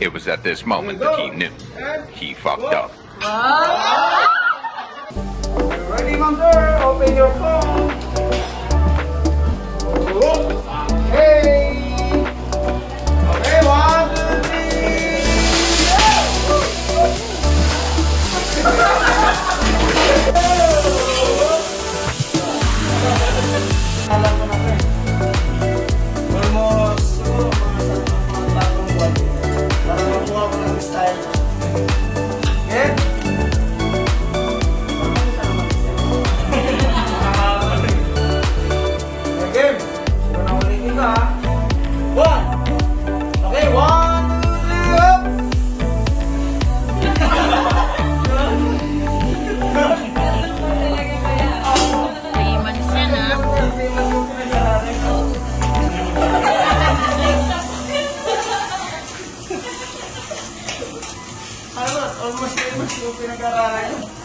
It was at this moment that he knew he fucked up. Ready. Open your phone. Ha. One. Okay, one, two, up. Three months yan ah. Almost three months yung pinag-aralan.